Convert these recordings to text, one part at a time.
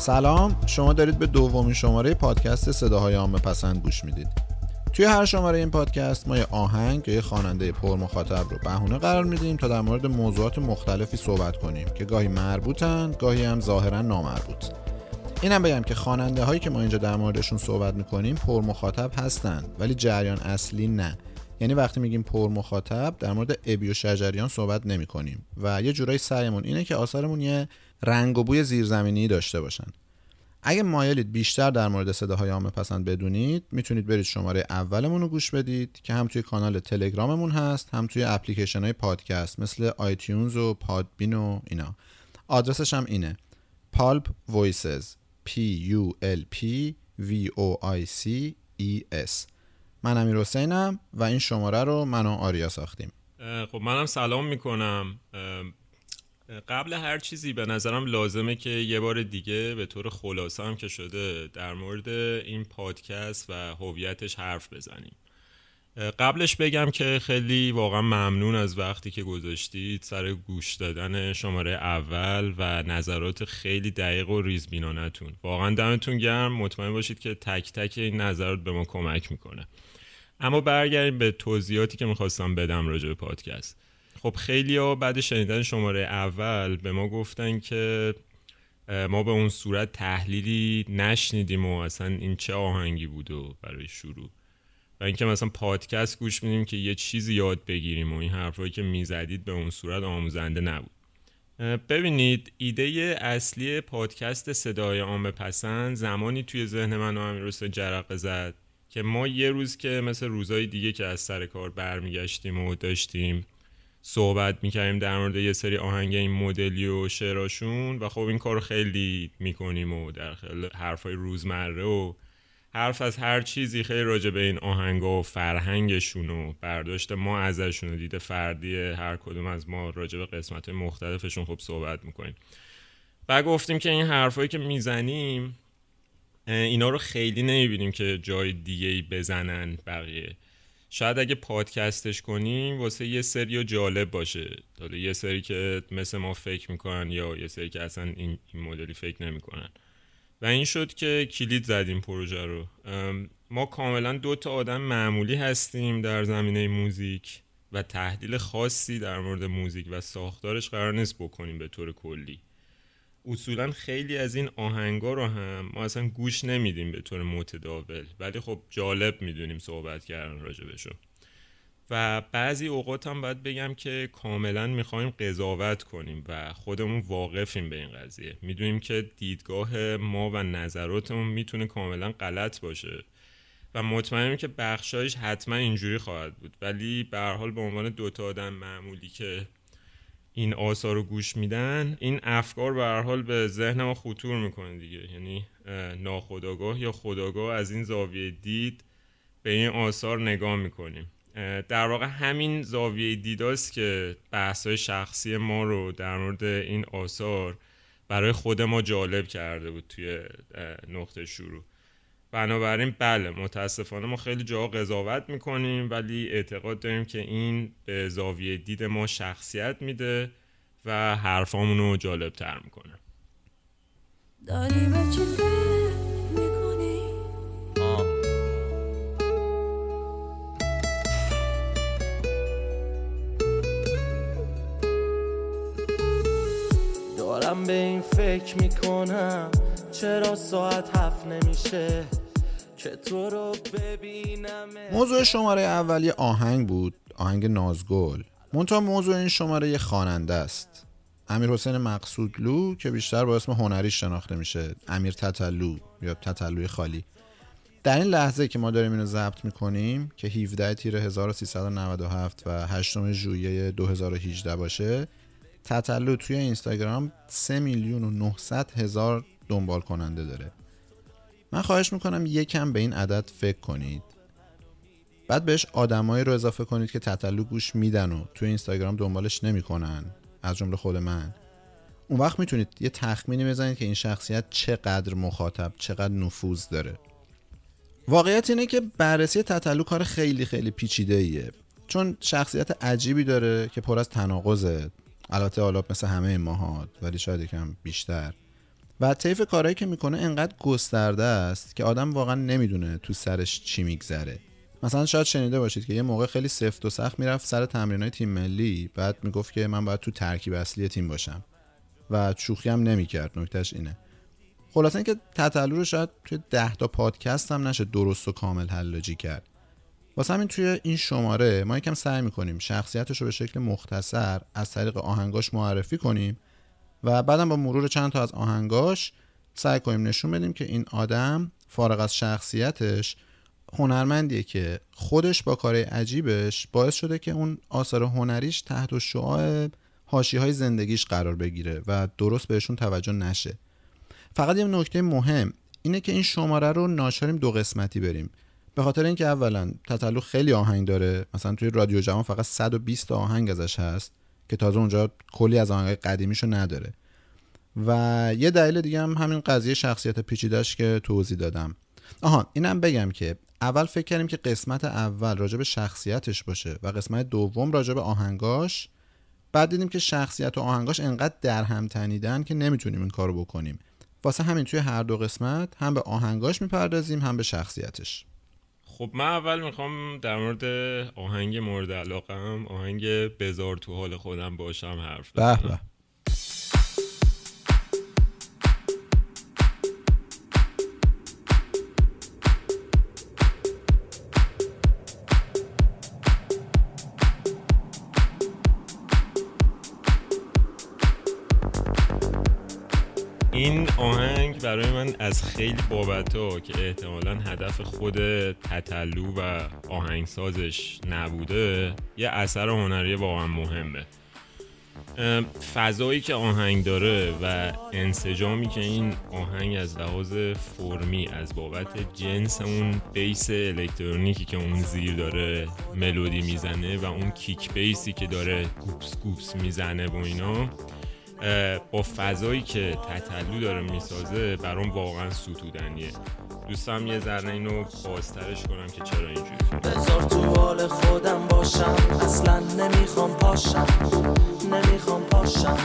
سلام شما دارید به دومین شماره پادکست صداهای عامه پسند گوش می‌دید. توی هر شماره این پادکست ما یه آهنگ یا یه خواننده پر مخاطب رو بهونه قرار میدیم تا در مورد موضوعات مختلفی صحبت کنیم که گاهی مربوطن گاهی هم ظاهرا نامربوط. اینم بگم که خواننده هایی که ما اینجا در موردشون صحبت می‌کنیم پر مخاطب هستن ولی جریان اصلی نه. یعنی وقتی میگیم پر مخاطب در مورد ابی و شجریان صحبت نمی کنیم و یه جورایی سعیمون اینه که آثارمون یه رنگ و بوی زیرزمینی داشته باشن. اگه مایلید بیشتر در مورد صداهای عامه پسند بدونید می‌تونید برید شماره اولمون رو گوش بدید که هم توی کانال تلگراممون هست هم توی اپلیکیشن های پادکست مثل آیتیونز و پادبین و اینا. آدرسش هم اینه. Pulp Voices P U L P V O I C E S. من امیر حسینم و این شماره رو من و آریا ساختیم. خب منم سلام می‌کنم. قبل هر چیزی به نظرم لازمه که یه بار دیگه به طور خلاصه هم که شده در مورد این پادکست و هویتش حرف بزنیم. قبلش بگم که خیلی واقعا ممنون از وقتی که گذاشتید سر گوش دادن شماره اول و نظرات خیلی دقیق و ریزبینانتون واقعا دمتون گرم. مطمئن باشید که تک تک این نظرات به ما کمک می‌کنه. اما برگردیم به توضیحاتی که می‌خواستم بدم راجع به پادکست. خب خیلی ها بعد شنیدن شماره اول به ما گفتن که ما به اون صورت تحلیلی نشنیدیم و اصلا این چه آهنگی بود و برای شروع. و اینکه مثلا پادکست گوش میدیم که یه چیزی یاد بگیریم و این حرفایی که می‌زدید به اون صورت آموزنده نبود. ببینید ایده اصلی پادکست صدای عامه پسند زمانی توی ذهن من و امیر جرقه زد که ما یه روز که مثل روزهای دیگه که از سر کار برمیگشتیم و داشتیم صحبت می‌کردیم در مورد یه سری آهنگ این مدلی و شعراشون و خب این کار خیلی می‌کنیم و در خیلی حرفای روزمره و حرف از هر چیزی خیلی راجع به این آهنگ و فرهنگشون و برداشت ما ازشون و دید فردی هر کدوم از ما راجع به قسمت مختلفشون خب صحبت می‌کنیم. و گفتیم که این حرفایی که می‌زنیم اینا رو خیلی نمی‌بینیم که جای دیگه بزنن بقیه. شاید اگه پادکستش کنیم واسه یه سری جالب باشه. حالا یه سری که مثل ما فکر می‌کنن یا یه سری که اصلا این, این مدلی فکر نمی‌کنن. و این شد که کلید زدیم پروژه رو. ما کاملا دو تا آدم معمولی هستیم در زمینه موزیک و تحلیل خاصی در مورد موزیک و ساختارش قرار نیست بکنیم به طور کلی. اصولا خیلی از این آهنگا رو هم ما اصلا گوش نمیدیم به طور متداول. ولی خب جالب می‌دونیم صحبت کردن راجبشون و بعضی اوقات هم باید بگم که کاملا می‌خوایم قضاوت کنیم و خودمون واقفیم به این قضیه. می‌دونیم که دیدگاه ما و نظراتمون می‌تونه کاملا غلط باشه و مطمئنیم که بخشایش حتما اینجوری خواهد بود. ولی به حال به عنوان دوتا آدم معمولی که این آثار رو گوش میدن این افکار به هر حال به ذهن ما خطور می‌کنه دیگه. یعنی ناخداگاه یا خداگاه از این زاویه دید به این آثار نگاه می‌کنیم. در واقع همین زاویه دیداست که بحث شخصی ما رو در مورد این آثار برای خود ما جالب کرده بود توی نقطه شروع. بنابراین بله متاسفانه ما خیلی جا قضاوت می‌کنیم ولی اعتقاد داریم که این به زاویه دید ما شخصیت میده و حرفامون رو جالب تر می‌کنه. داری به چی می‌کنی؟ دارم به این فکر می‌کنم چرا ساعت هفت نمیشه؟ موضوع شماره اولی آهنگ بود آهنگ نازگل. منتها موضوع این شماره یه خواننده است. امیر حسین مقصودلو که بیشتر با اسم هنری شناخته میشه امیر تتلو یا تتلوی خالی. در این لحظه که ما داریم اینو ضبط می‌کنیم که 17 تیر 1397 و 8 ژوئیه 2018 باشه تتلو توی اینستاگرام 3 میلیون و 900 هزار دنبال کننده داره. من خواهش می‌کنم یکم به این عدد فکر کنید. بعد بهش آدمایی رو اضافه کنید که تطلو گوش میدن و توی اینستاگرام دنبالش نمی‌کنن از جمله خود من. اون وقت می‌تونید یه تخمینی بزنید که این شخصیت چقدر مخاطب چقدر نفوذ داره. واقعیت اینه که بررسی تطلو کار خیلی خیلی پیچیده ایه چون شخصیت عجیبی داره که پر از تناقضه. البته حالا مثل همه ماها ولی شاید یکم بیشتر. و طیف کارهایی که می‌کنه انقدر گسترده است که آدم واقعا نمی‌دونه تو سرش چی میگذره. مثلا شاید شنیده باشید که یه موقع خیلی سفت و سخت می‌رفت سر تمرینای تیم ملی بعد می‌گفت که من باید تو ترکیب اصلی تیم باشم و شوخی هم نمی‌کرد. نکتهش اینه. خلاصه اینکه تتلو رو شاید توی ده تا پادکست هم نشه درست و کامل حلاجی کرد. واسه همین توی این شماره ما یکم سعی می‌کنیم شخصیتش رو به شکل مختصر از طریق آهنگاش معرفی کنیم و بعدم با مرور چند تا از آهنگاش سعی کنیم نشون بدیم که این آدم فارغ از شخصیتش هنرمندیه که خودش با کار عجیبش باعث شده که اون آثار هنریش تحت شعاع هاشی های زندگیش قرار بگیره و درست بهشون توجه نشه. فقط یه نکته مهم اینه که این شماره رو ناشاریم دو قسمتی بریم. به خاطر اینکه اولا تطلو خیلی آهنگ داره مثلا توی رادیو جوان فقط 120 آهنگ ازش هست. که تازه اونجا کلی از آهنگ قدیمیشو نداره. و یه دلیل دیگه هم همین قضیه شخصیت پیچیدهش که توضیح دادم. آها اینم بگم که اول فکر کردیم که قسمت اول راجع به شخصیتش باشه و قسمت دوم راجع به آهنگاش. بعد دیدیم که شخصیت و آهنگاش انقدر در هم تنیدن که نمی‌تونیم این کارو بکنیم. واسه همین توی هر دو قسمت هم به آهنگاش می‌پردازیم هم به شخصیتش. خب من اول می‌خوام در مورد آهنگ مورد علاقم آهنگ بزار تو حال خودم باشم حرف بزنم. برای من از خیلی بابت ها که احتمالا هدف خود تطلو و آهنگسازش نبوده یه اثر هنری واقعا مهمه. فضایی که آهنگ داره و انسجامی که این آهنگ از لحاظ فرمی از بابت جنس اون بیس الکترونیکی که اون زیر داره ملودی می‌زنه و اون کیک بیسی که داره گوپس گوپس می‌زنه و اینا با فضایی که تطلو داره می‌سازه برام واقعا ستودنیه. دوستم یه ذره اینو بازترش کنم که چرا اینجوری. بذار تو حال خودم باشم. اصلا نمی‌خوام پاشم. نمی‌خوام پاشم.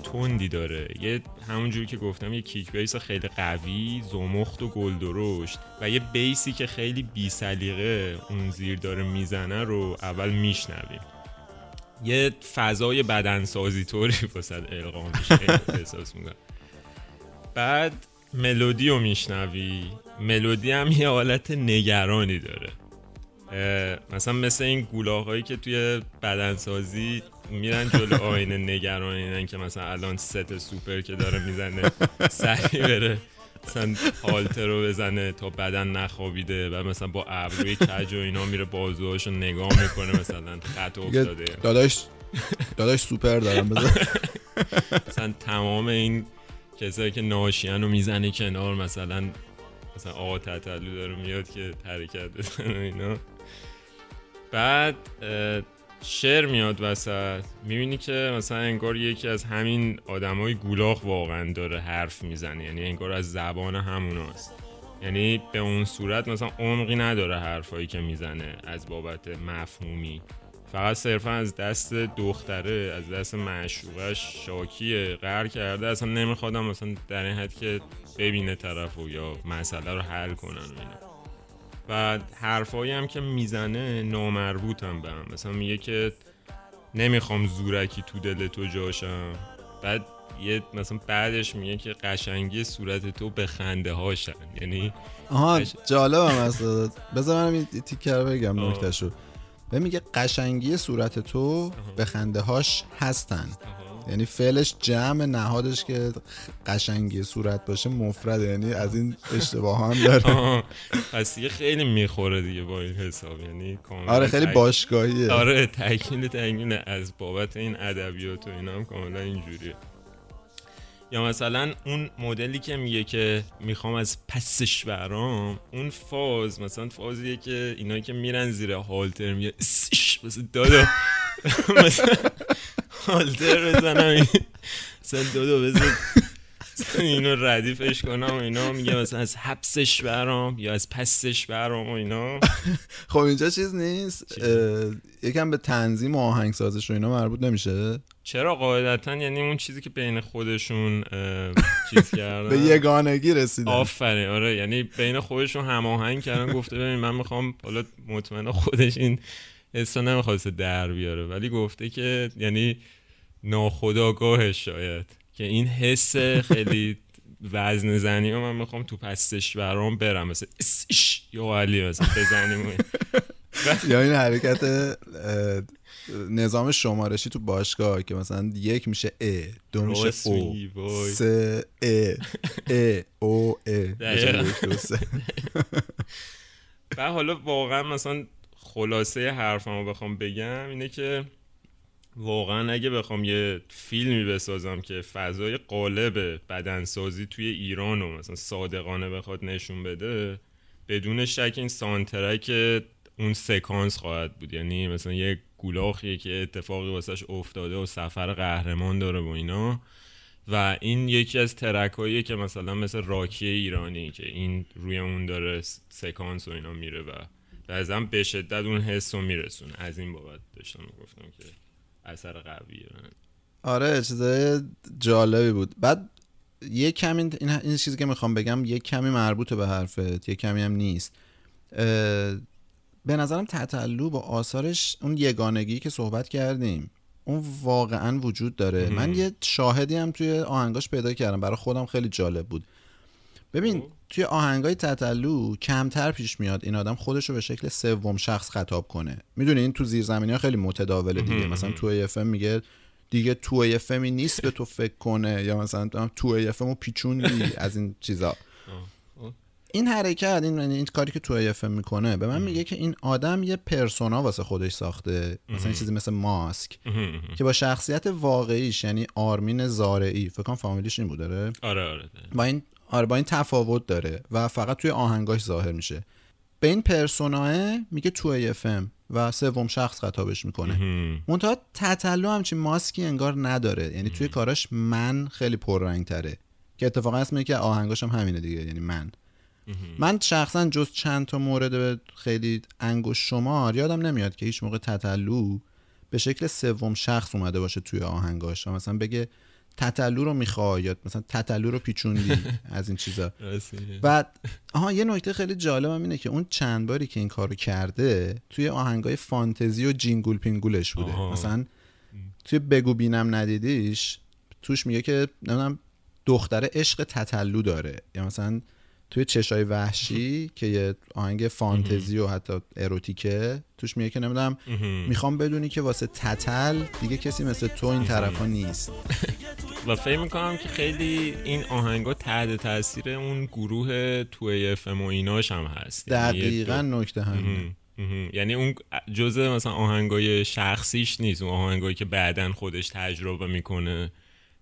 تندی داره. یه همونجوری که گفتم یه کیک بیس خیلی قوی زمخت و گل درشت و یه بیسی که خیلی بی سلیقه اون زیر داره می‌زنه رو اول میشنویم. یه فضای بدنسازی طوری واسه القا میشه. احساس می‌کنم. بعد ملودی رو میشنوی. ملودی هم یه حالت نگرانی داره. مثلا مثل این گولاهایی که توی بدنسازی میرن جلو آینه نگران اینن که مثلا الان ست سوپر که داره می‌زنه سریع بره مثلا هالتر رو بزنه تا بدن نخوابیده و مثلا با ابروی کج و اینا میره بازوهاشو نگاه می‌کنه مثلا خط افتاده. داداش داداش سوپر دارم بزن مثلا تمام این کسایی که ناشیان رو می‌زنه کنار مثلا مثلا آقا تتلو داره میاد که حرکت بزنه اینا. بعد شعر میاد وسط. می‌بینی که مثلا انگار یکی از همین آدمای گولاخ واقعا داره حرف می‌زنه. یعنی انگار از زبان هموناست یعنی به اون صورت مثلا عمقی نداره حرفایی که می‌زنه از بابت مفهومی. فقط صرفا از دست دختره از دست معشوقش شاکیه. قهر کرده اصلا نمیخوادم مثلا در این حد که ببینه طرف یا مسئله رو حل کنن و اینا. و حرفایی هم که می‌زنه نامربوط هم به هم. مثلا میگه که نمی‌خوام زورکی تو دل تو جاشم. بعد یه مثلا بعدش میگه که قشنگی صورت تو به خنده هاشن. یعنی آها جالب هم هست. بذار منم این تیکر بگم نکتشو به میگه قشنگی صورت تو به خنده هاش هستن. یعنی فعلش جمع نهادش که قشنگی صورت باشه مفرد یعنی از این اشتباه هم داره. پس یه خیلی می‌خوره دیگه با این حساب. یعنی آره خیلی باشگاهیه. آره تکمیل تکمیل از بابت این ادبیات و اینا هم کاملا اینجوریه. یا مثلا اون مدلی که میگه که می‌خوام از پسش برام اون فاز مثلا فازیه که اینا که میرن زیر هالتر میگه مثلا دادا. مثلا هالتر بزنم. مثلا دو دو بزن. اینو ردیفش کنم و اینا. میگه مثلا از حبسش برام یا از پسش برام و اینا. خب اینجا چیز نیست. یکم به تنظیم و آهنگسازش و اینا مربوط نمیشه؟ چرا؟ قاعدتا یعنی اون چیزی که بین خودشون چیز کردن. به یگانگی رسیدن. آفرین. آره یعنی بین خودشون هماهنگ کردن. گفته ببین من می‌خوام حالا مطمئن خودش این حسا نمی‌خواست در بیاره ولی گفته که یعنی ناخداگاهش شاید. که این حس خیلی وزن زنی و من می‌خوام تو پستش برام برم. مثل یا علی مثلا بزنیم یا این حرکت نظام شمارشی تو باشگاه که مثلا یک میشه ا دو میشه او سه ا ا او ا و حالا واقعا مثلا خلاصه حرفمو بخوام بگم اینه که واقعا اگه بخوام یه فیلمی بسازم که فضای قالب بدنسازی توی ایران و مثلا صادقانه بخواد نشون بده بدون شک این سانترک اون سکانس خواهد بود. یعنی مثلا یه گولاخیه که اتفاقی واسش افتاده و سفر قهرمان داره و اینا. و این یکی از ترک که مثلا مثل راکی ایرانی که این روی اون داره سکانس و اینا میره و بعضا به شدت اون حس رو میرسونه. از این بابت داشتم گفتم که اثر قویه. آره چیزای جالبی بود. بعد یه کمی این, این چیزی که می‌خوام بگم یه کمی مربوط به حرفت یه کمی هم نیست. به نظرم تطلو با آثارش اون یگانگی که صحبت کردیم اون واقعا وجود داره. من یه شاهدی هم توی آهنگاش پیدا کردم. برای خودم خیلی جالب بود. ببین خب. توی آهنگای تتلو کمتر پیش میاد این آدم خودش رو به شکل سوم شخص خطاب کنه. می‌دونی؟ این تو زیرزمینی ها خیلی متداوله دیگه. مثلا 2AFM میگه دیگه 2AFM ی نیست به تو فکر کنه. یا مثلا 2AFM و پیچوندی از این چیزا. این حرکت این این کاری که 2AFM می‌کنه به من میگه که این آدم یه persona واسه خودش ساخته. مثلا چیزی مثل ماسک. که با شخصیت واقعیش یعنی آرمین زارعی. فکر کنم فامیلیش این بود داره آره آره با این آره با این تفاوت داره و فقط توی آهنگاش ظاهر میشه. به این پرسوناه میگه تو اف و سوم شخص خطابش می‌کنه. منتها تطلو همچین ماسکی انگار نداره. یعنی توی کاراش من خیلی پررنگ تره که اتفاقا اسمه که آهنگاش هم همینه دیگه یعنی من. من شخصا جز چند تا مورد خیلی انگوش شمار یادم نمیاد که هیچ موقع تطلو به شکل سوم شخص اومده باشه توی آهنگاش. و مثلا بگه تتلو رو می‌خوای یا مثلا تتلو رو پیچوندی از این چیزا. و آها یه نکته خیلی جالبم اینه که اون چند باری که این کارو کرده توی آهنگای فانتزی و جینگول پینگولش بوده. آها. مثلا توی بگو بینم ندیدیش توش میگه که نمی‌دونم دختر عشق تتلو داره. یا مثلا توی چشای وحشی که یه آهنگ فانتزی و حتی اروتیکه توش میگه که نمی‌دونم می‌خوام بدونی که واسه تتل دیگه کسی مثل تو این طرفا نیست. و فکر می‌کنم که خیلی این آهنگا تحت تاثیر اون گروه تو اف و ایناش هم هست. یعنی دقیقا نکته همینه. یعنی اون جزء مثلا آهنگای شخصیش نیست اون آهنگایی که بعدا خودش تجربه می‌کنه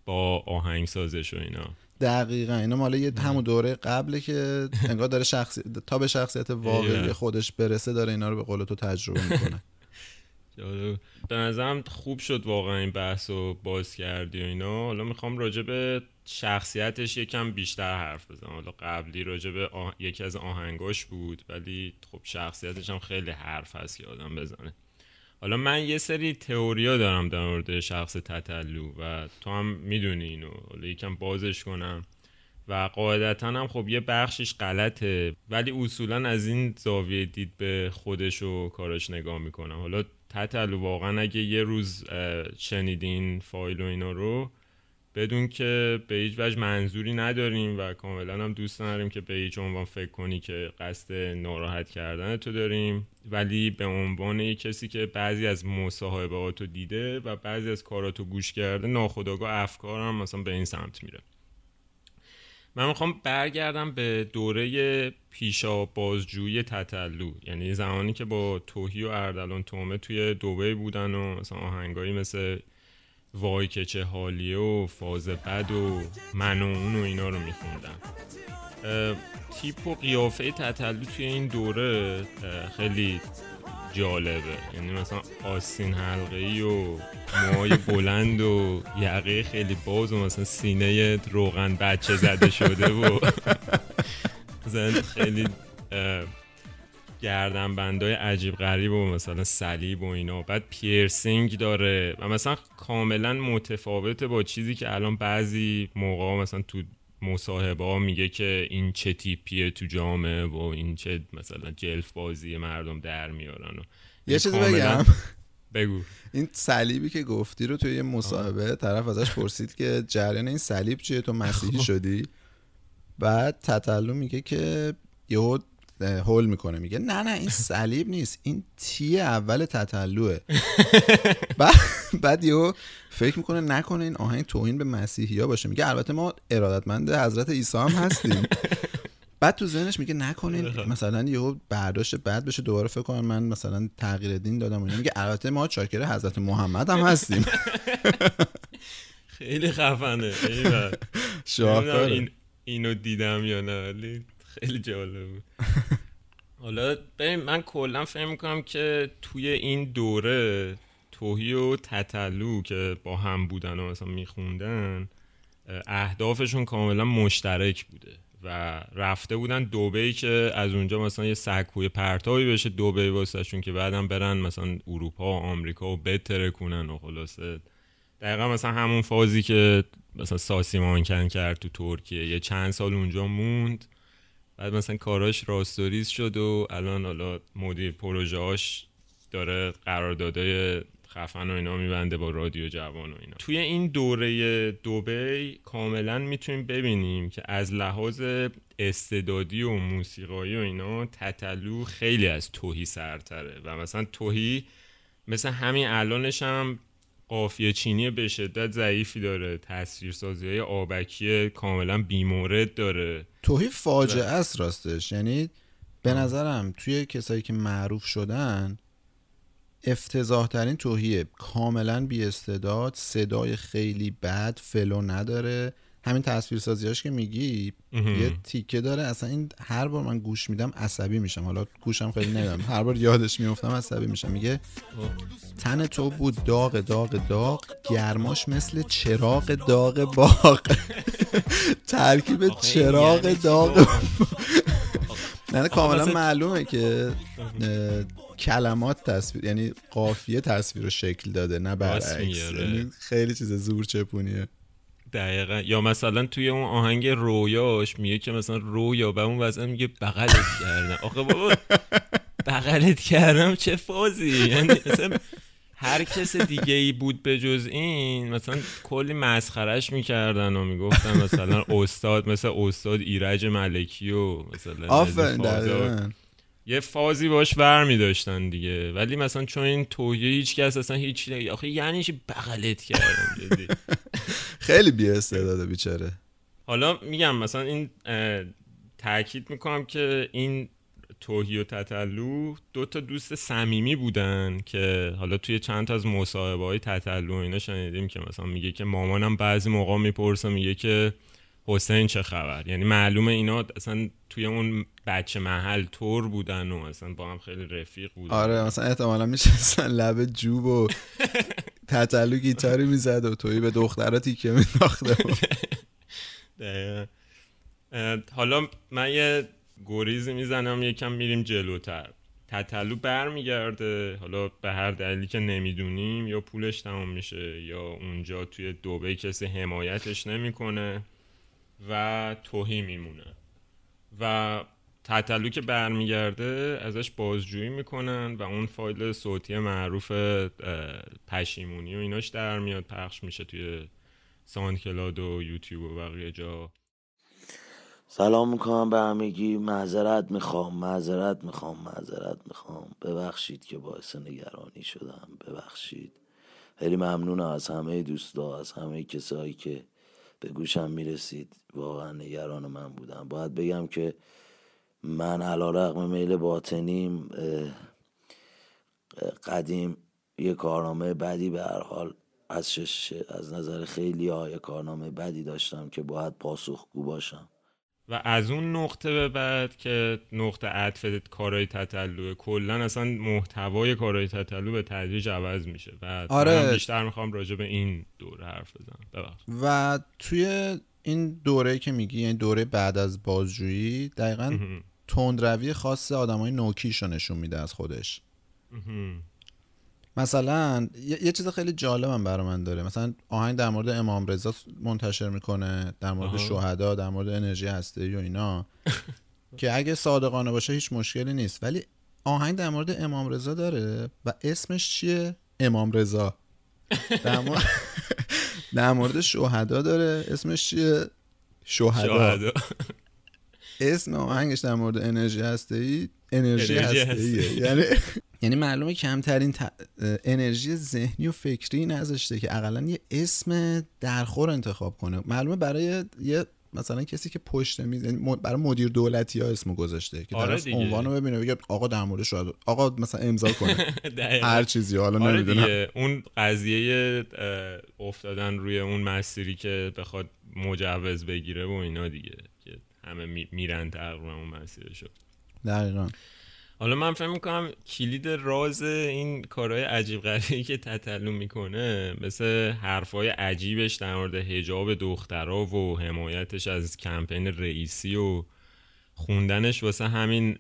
با آهنگ سازش و اینا. دقیقا. اینا مال یه همون دوره قبله که انگار داره شخصی... تا به شخصیت واقعی خودش برسه داره اینا رو به قول تو تجربه می‌کنه. به نظرم خوب شد واقعا این بحث رو باز کردی و اینا. حالا می‌خوام راجع به شخصیتش یکم بیشتر حرف بزنم. حالا قبلی راجع به یکی از آهنگاش بود ولی خب شخصیتش هم خیلی حرف هست که آدم بزنه. حالا من یه سری تئوریا دارم در مورد شخص تتلو و تو هم می‌دونی اینو. حالا یکم بازش کنم. و قاعدتا هم خب یه بخشش غلطه. ولی اصولا از این زاویه دید به خودش و کارش نگاه می‌کنم. حالا تتلو واقعا اگه یه روز شنیدین فایل و اینا رو بدون که به هیچ وجه منظوری نداریم و کاملا هم دوست نداریم که به هیچ عنوان فکر کنی که قصد ناراحت کردن تو داریم. ولی به عنوان یک کسی که بعضی از مصاحبهاتو دیده و بعضی از کاراتو گوش کرده ناخداگاه افکارم مثلا به این سمت میره. من می‌خوام برگردم به دوره پیشا بازجویی تتلو. یعنی زمانی که با توهی و اردلان تومه توی دوبه بودن و مثلا آهنگایی مثل وای که چه حالیه و فاز بد و من و اون و اینا رو میخوندم. تیپ و قیافه تطلو توی این دوره خیلی جالبه. یعنی مثلا آستین حلقه ای و موهای بلند و یقه خیلی باز و مثلا سینه روغن بچه زده شده و مثلا خیلی گردن بندای عجیب غریب و مثلا صلیب و اینا. بعد پیرسینگ داره و مثلا کاملا متفاوته با چیزی که الان بعضی موقع مثلا تو مصاحبه ها میگه که این چه تیپیه تو جامعه و این چه مثلا جلف بازی مردم در میارن و یه چیزی بگم. بگو. این صلیبی که گفتی رو توی یه مصاحبه طرف ازش پرسید که جریان این صلیب چیه؟ تو مسیحی شدی؟ بعد تتلو میگه که یهو هول می‌کنه. میگه نه نه این صلیب نیست. این تی اول تتلوه بعد بعد یهو فکر می‌کنه نکنه این آهنگ توهین به مسیحی ها باشه. میگه البته ما ارادتمند حضرت عیسی هم هستیم. بعد تو ذهنش میگه نکنین مثلا یهو برداشت بعد بشه دوباره فکر کنم من مثلا تغییر دین دادم و میگه البته ما چاکر حضرت محمد هم هستیم. خیلی خفنه. این اینو دیدم یا نه خیلی جالب بود. حالا ببین من کلا فکر می‌کنم که توی این دوره توهی و تتلو که با هم بودن و مثلا میخوندن اهدافشون کاملا مشترک بوده و رفته بودن دوبهی که از اونجا مثلا یه سکوی پرتابی بشه دوبهی واسهشون که بعدم برن مثلا اروپا و آمریکا و بتره کنن و خلاصه. دقیقا مثلا همون فازی که مثلا ساسی مانکن کرد تو ترکیه یه چند سال اونجا موند. بعد مثلا کاراش راستوریز شد و الان حالا مدیر پروژهاش داره قراردادای خفن و اینا میبنده با رادیو جوان و اینا. توی این دوره دوبی کاملا می‌تونیم ببینیم که از لحاظ استعدادی و موسیقایی و اینا تتلو خیلی از توهی سرتره و مثلا توهی مثل همین الانش هم قافیه چینی به شدت ضعیفی داره. تصویرسازی های آبکی کاملا بیمورد داره. توهی فاجعه است راستش. یعنی به نظرم توی کسایی که معروف شدن افتضاح ترین توهیه. کاملا بی استعداد صدای خیلی بد فلو نداره. همین تصویر سازیاش که میگی یه تیکه داره. اصلا این هر بار من گوش میدم عصبی میشم. حالا گوشم خیلی نمیدم هر بار یادش میفتم عصبی میشم. میگه تن تو بود داغ داغ داغ. گرماش مثل چراغ داغ باغ. ترکیب چراغ یعنی داغ. نه کاملا معلومه که کلمات تصویر یعنی قافیه تصویر رو شکل داده نه برعکس. یعنی خیلی چیز زور چپونیه دقیقا. یا مثلا توی اون آهنگ رویاش میگه که مثلا رویا به اون وزن میگه بغلت کردم. آخه بابا بغلت کردم چه فازی؟ یعنی مثلا هر کس دیگه ای بود به جز این مثلا کلی مسخرش می‌کردن و می‌گفتن مثلا استاد مثل استاد ایرج ملکی و مثلا آفرین یه فازی باش ور می داشتن دیگه. ولی مثلا چون این تویه هیچ کس اصلا هیچ آخه یعنی چی بغلت کردم جدی؟ خیلی بی استعداده بیچاره. حالا میگم مثلا این تاکید می‌کنم که این توهی و تتلو دو تا دوست صمیمی بودن که حالا توی چند تا از مصاحبه های تتلو اینا شنیدیم که مثلا میگه که مامانم بعضی موقع می‌پرسه میگه که حسین چه خبر؟ یعنی معلومه اینا اصلا توی اون بچه محل تور بودن و اصلا با هم خیلی رفیق بودن. آره مثلا احتمالا میشه لب جوب و تتلو گیتاری می‌زد و توی به دخترها تیکه میداخته حالا من یه گریزی می‌زنم یکم میریم جلوتر. تتلو برمیگرده حالا به هر دلیلی که نمی‌دونیم یا پولش تمام میشه یا اونجا توی دوبه کسی حمایتش نمی‌کنه و توهی میمونه. و تتلو که برمیگرده ازش بازجویی می‌کنن و اون فایل صوتی معروف پشیمونی و ایناش در میاد. پخش میشه توی SoundCloud و یوتیوب و بقیه جا. سلام می‌کنم به همگی. معذرت می‌خوام معذرت می‌خوام معذرت می‌خوام. ببخشید که باعث نگرانی شدم. ببخشید. خیلی ممنونم از همه دوستا از همه کسایی که به گوشم می‌رسید. واقعا نگران من بودم. باید بگم که من علا رقم میل باطنیم قدیم یه کارنامه بدی به هر حال از, شش از نظر خیلی های کارنامه بدی داشتم که باید پاسخگو باشم. و از اون نقطه به بعد که نقطه عطف کارهای تطلوه کلا اصلا محتوای کارهای تطلو به تدریج عوض میشه. و آره. بیشتر می‌خوام راجع به این دوره حرف بزنم. و توی این دوره که میگی یعنی دوره بعد از بازجویی دقیقا تندروی خاص آدمای نوکیش رو نشون میده از خودش. مثلا یه, چیز خیلی جالب هم برای من داره. مثلا آهنگ در مورد امام رضا منتشر می‌کنه در مورد شهدا در مورد انرژی هسته و اینا. که اگه صادقانه باشه هیچ مشکلی نیست. ولی آهنگ در مورد امام رضا داره و اسمش چیه؟ امام رضا. در مورد در مورد شهدا داره. اسمش چیه؟ شهدا. اسم آهنگش در مورد انرژی هسته ای انرژی هسته یعنی یعنی معلومه کمترین انرژی ذهنی و فکری نذاشته که اقلا یه اسم درخور انتخاب کنه. معلومه برای یه مثلا کسی که پشت میز یعنی برای مدیر دولتی ها اسمو گذاشته که آره طرف عنوانو ببینه بگه آقا در مورد شاید آقا مثلا امضا کنه. هر چیزی حالا آره نمی‌دونم. اون قضیه افتادن روی اون مسیری که بخواد مجوز بگیره و اینا دیگه که همه میرن تقریبا اون مسیرشو. دقیقا. حالا من فهم می‌کنم کلید راز این کارهای عجیب غریبی که تطلو می‌کنه مثل حرفای عجیبش در مورد هجاب دخترها و حمایتش از کمپین رئیسی و خوندنش واسه همین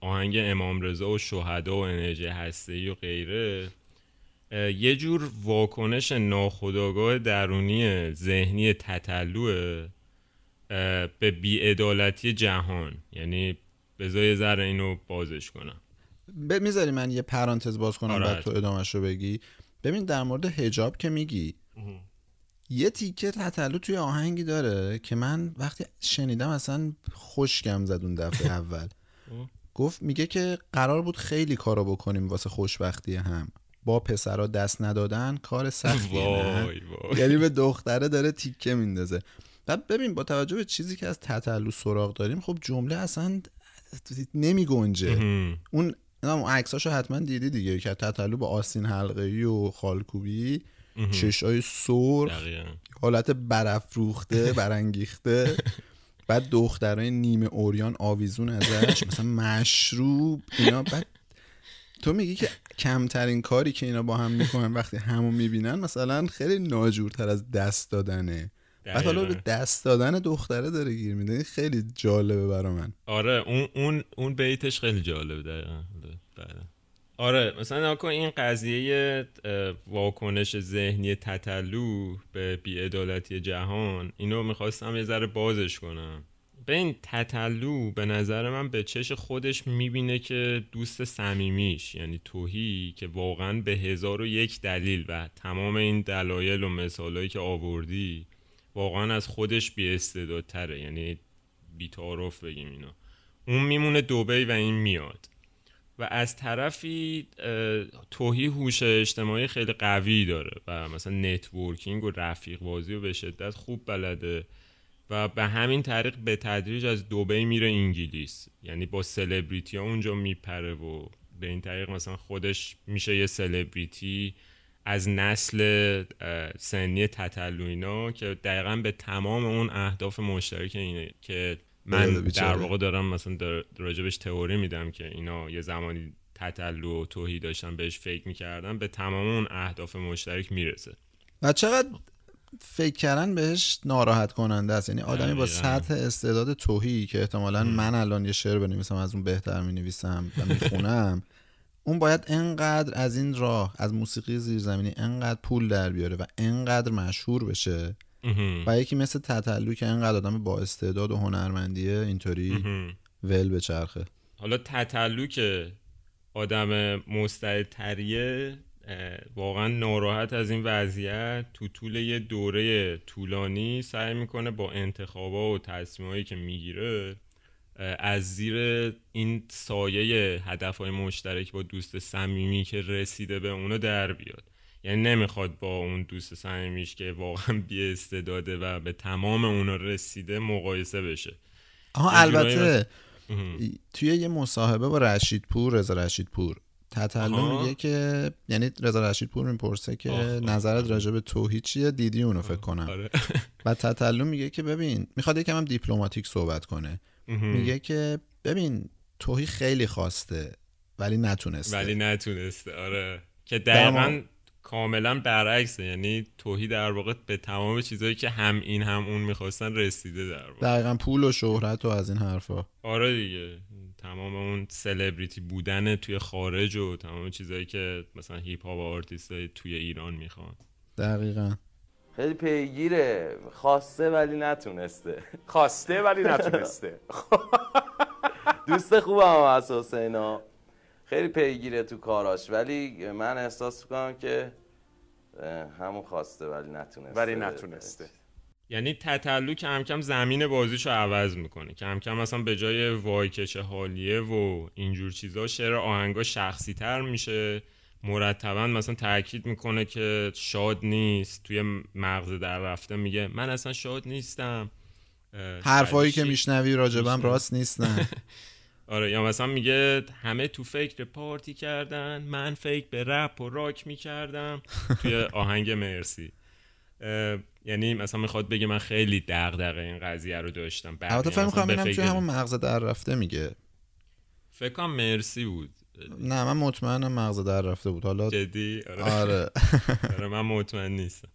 آهنگ امام رضا و شهدا و انرژی هسته و غیره. یه جور واکنش ناخودآگاه درونی ذهنی تطلوه به بیعدالتی جهان. یعنی بذار ذره اینو بازش کنم. می‌ذاری من یه پرانتز باز کنم آره بعد تو ادامهش رو بگی. ببین در مورد هجاب که میگی یه تیکه تطلو توی آهنگی داره که من وقتی شنیدم اصلا خوشگم زد اون دفعه اول. گفت میگه که قرار بود خیلی کارا بکنیم واسه خوشبختی هم. با پسرا دست ندادن کار سختیه یعنی به دختره داره تیکه میندازه. بعد ببین با توجه به چیزی که از تطلو سراغ داریم خب جمله اصلا نمی گنجه اون عکساشو حتما دیدی دیگه. که تطلو با آستین حلقه ای و خالکوبی چشای سر حالت برافروخته برانگیخته. بعد دخترای نیمه اوریان آویزون ازش مثلا مشروب اینا. بعد تو میگی که کمترین کاری که اینا با هم می‌کنن وقتی همو می‌بینن مثلا خیلی ناجورتر از دست دادنه. بعد حالا به دست دادن دختره داره گیر میده. خیلی جالبه برا من. آره اون اون اون بیتش خیلی جالبه دقیقا. بله. آره مثلا نکن این قضیه واکنش ذهنی تطلو به بیعدالتی جهان اینو می‌خواستم یه ذره بازش کنم. ببین تتلو به نظر من به چش خودش می‌بینه که دوست صمیمیش یعنی تهی که واقعا به هزار و یک دلیل و تمام این دلایل و مثالهایی که آوردی واقعا از خودش بهتره یعنی بیتعارف بگیم اینا اون میمونه دبی و این میاد. و از طرفی تهی هوش اجتماعی خیلی قوی داره و مثلا networking و رفیق بازی و به شدت خوب بلده و به همین طریق به تدریج از دوبی میره انگلیس. یعنی با سلبریتی ها اونجا میپره و به این طریق مثلا خودش میشه یه سلبریتی از نسل سنی تطلوینا که دقیقا به تمام اون اهداف مشترک اینه که من در واقع دارم مثلا در راجبش تئوری میدم که اینا یه زمانی تطلو و توهی داشتن بهش فکر می‌کردن به تمام اون اهداف مشترک می‌رسه. و چقدر فکر کردن بهش ناراحت کننده است؟ یعنی آدمی با سطح استعداد توهی که احتمالا من الان یه شعر بنویسم از اون بهتر می‌نویسم و می‌خونم اون باید انقدر از این راه از موسیقی زیرزمینی انقدر پول در بیاره و انقدر مشهور بشه و یکی مثل تطلو که انقدر آدم با استعداد و هنرمندیه اینطوری ول به چرخه. حالا تطلو که آدم مستعدتریه واقعا ناراحت از این وضعیت تو طول یه دوره طولانی سعی می‌کنه با انتخابا و تصمیمایی که می‌گیره از زیر این سایه هدف های مشترک با دوست صمیمی که رسیده به اونو در بیاد. یعنی نمی‌خواد با اون دوست صمیمیش که واقعا بی استعداده و به تمام اونا رسیده مقایسه بشه. آها البته توی یه مصاحبه با رشید پور رضا رشید پور تتلو میگه که یعنی رضا رشید پور می‌پرسه که نظرت راجع به توحید چیه دیدی اونو فکر کنم. آره. و تتلو میگه که ببین می‌خواد یکم هم دیپلماتیک صحبت کنه. میگه که ببین توحید خیلی خواسته ولی نتونسته. ولی نتونسته آره. که دقیقا کاملا برعکسه. یعنی توهی در واقع به تمام چیزهایی که هم این هم اون می‌خواستن رسیده در واقع. دقیقا پول و شهرت و از این حرفا. آره دیگه. تمام اون سلبریتی بودن توی خارج و تمام چیزهایی که مثلا هیپ هاپ و آرتیست توی ایران می‌خوان. دقیقا. خیلی پیگیره. خواسته ولی نتونسته. خواسته ولی نتونسته. دوست خوبم هم از حسینا خیلی پیگیره تو کاراش. ولی من احساس می‌کنم که همون خواسته ولی نتونسته. ولی نتونسته. یعنی تتلو کم کم زمین بازیشو عوض می‌کنه. کم کم مثلا به جای وایکش حالیه و اینجور چیزا شعر آهنگا شخصی تر میشه. مرتبا مثلا تاکید می‌کنه که شاد نیست توی مغز در رفته میگه من اصلا شاد نیستم. حرفایی که میشنوی راجبم راست نیستن آره یا مثلا میگه همه تو فکر پارتی کردن من فکر به رپ و راک می‌کردم. توی آهنگ مرسی. یعنی مثلا می‌خواد بگه من خیلی دغدغه این قضیه رو داشتم. البته فکر می‌کنم اینم توی همون مغز در رفته میگه. فکر کنم مرسی بود. نه من مطمئنم مغز در رفته بود. حالا جدی؟ آره, آره. آره من مطمئن نیستم.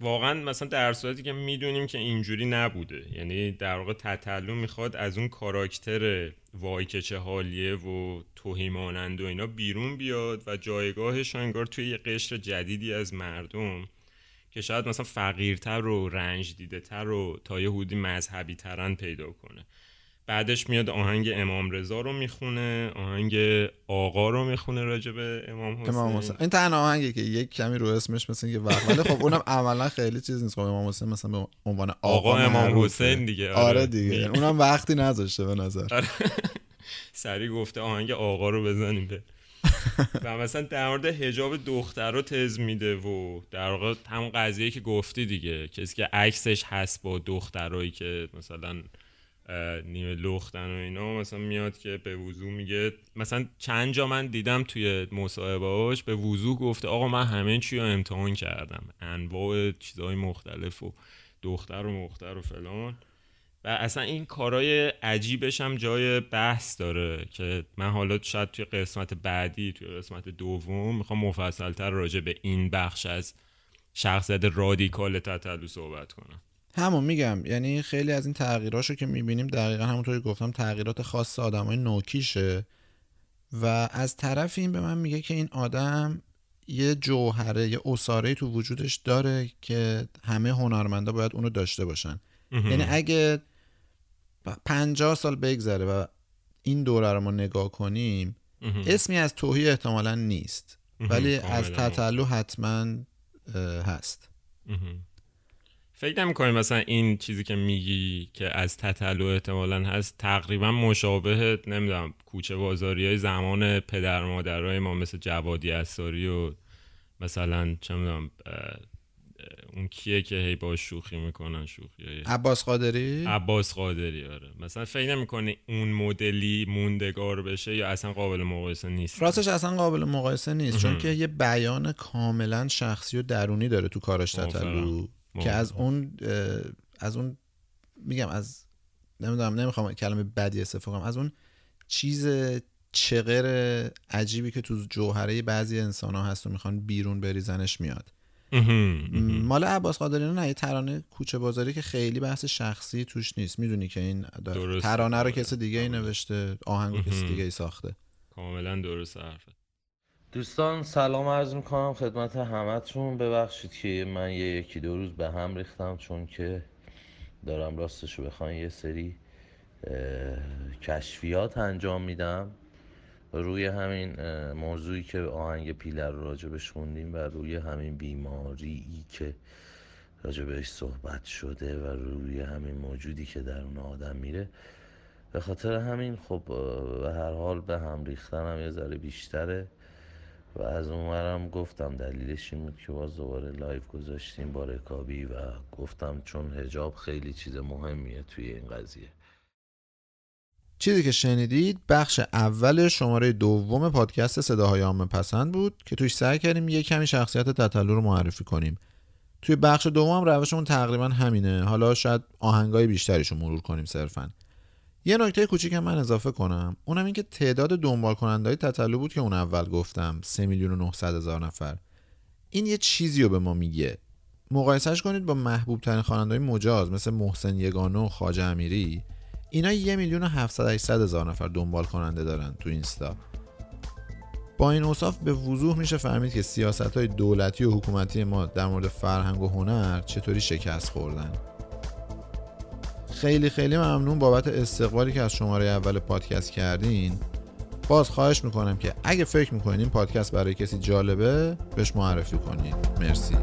واقعا مثلا در صورتی که می‌دونیم که اینجوری نبوده. یعنی در واقع تتلو می‌خواد از اون کاراکتر وایکچه حالیه و توهی مانند و اینا بیرون بیاد و جایگاهش انگار توی یه قشر جدیدی از مردم که شاید مثلا فقیرتر و رنج دیده تر و تا یه حدودی مذهبی ترن پیدا کنه. بعدش میاد آهنگ امام رضا رو می‌خونه آهنگ آقا رو می‌خونه راجع به امام حسین. امام حسین. این تنها آهنگی که یک کمی رو اسمش مثل یه وقت ولی خب اونم عملا خیلی چیز نیست. خب امام حسین مثلا به عنوان آقا, آقا امام حسین دیگه. آره, آره دیگه. اونم وقتی نذاشته به نظر. آره. سری گفته آهنگ آقا رو بزنیم به. و مثلا در مورد حجاب دختر رو تز میده و در واقع همون قضیه که گفتی دیگه. کسی که عکسش هست با دخترایی که مثلا نیمه لختن و اینا مثلا میاد که به وضوع میگه مثلا چند جا من دیدم توی مصاحبهاش به وضوع گفته آقا من همه چی رو امتحان کردم انواع چیزهای مختلف و دختر و مختر و فلان. و اصلا این کارای عجیبش هم جای بحث داره که من حالا شاید توی قسمت بعدی توی قسمت دوم می‌خوام مفصلتر راجع به این بخش از شخصیت رادیکال تتلو صحبت کنم. همون میگم یعنی خیلی از این تغییراشو که می‌بینیم دقیقا همونطوری گفتم تغییرات خاص های نوکیشه و از طرف این به من میگه که این آدم یه جوهره یه اصاره تو وجودش داره که همه هنرمندا باید اونو داشته باشن. یعنی اگه پنجاه سال بگذره و این دوره رو ما نگاه کنیم اسمی از توهی احتمالا نیست. ولی از تطلو حتما هست. فکر نمی کنیم مثلا این چیزی که میگی که از تطلو احتمالا هست تقریبا مشابه نمی‌دونم کوچه بازاری های زمان پدر مادرای ما مثل جوادی اثاری و مثلا چه می‌دونم اون کیه که هی با شوخی می‌کنن شوخی های عباس قادری؟ عباس قادری آره. مثلا فکر نمی‌کنه اون مدلی موندگار بشه یا اصلا قابل مقایسه نیست؟ راستش اصلا قابل مقایسه نیست چون که یه بیان کاملا شخصی و درونی داره تو کارش تطلو که از اون از اون میگم از نمی‌دونم نمی‌خوام کلمه بدی استفاده کنم از اون چیز چغر عجیبی که تو جوهره بعضی انسان ها هست و می‌خوان بیرون بریزنش میاد. مال عباس قادری نه یه ترانه کوچه بازاری که خیلی بحث شخصی توش نیست. می‌دونی که این ترانه رو کسی دیگه ای نوشته آهنگ کسی دیگه ای ساخته. کاملا درست حرفه دوستان سلام عرض می‌کنم خدمت همتون. ببخشید که من یه یکی دو روز به هم ریختم چون که دارم راستش رو بخواین یه سری کشفیات انجام میدم. روی همین موضوعی که آهنگ پیلر رو راجبش خوندیم و روی همین بیماری که راجبش صحبت شده و روی همین موجودی که در اون آدم میره. به خاطر همین خب به هر حال به هم ریختنم یه ذره بیشتره. و از اونورم گفتم دلیلش این بود که باز دوباره live گذاشتیم با رکابی و گفتم چون حجاب خیلی چیز مهمیه توی این قضیه. چیزی که شنیدید بخش اول شماره دوم پادکست صداهای عامه پسند بود که توش سعی کردیم یه کمی شخصیت تتلو رو معرفی کنیم. توی بخش دوم روشمون تقریبا همینه. حالا شاید آهنگای بیشتریشو مرور کنیم صرفا. یه نکته کوچیک من اضافه کنم. اونم این که تعداد دنبال کنندهای تتلو بود که اون اول گفتم 3 میلیون و 900 هزار نفر. این یه چیزی رو به ما میگه. مقایسهش کنید با محبوب ترین خواننده مجاز مثل محسن یگانه و خاجه امیری. اینا یه میلیون و 700 هزار نفر دنبال کننده دارن تو اینستا. با این اوصاف به وضوح میشه فهمید که سیاست های دولتی و حکومتی ما در مورد فرهنگ و هنر چطوری شکست خوردن. خیلی خیلی ممنون بابت استقبالی که از شماره اول پادکست کردین. باز خواهش می‌کنم که اگه فکر می‌کنین این پادکست برای کسی جالبه بهش معرفی کنید مرسی.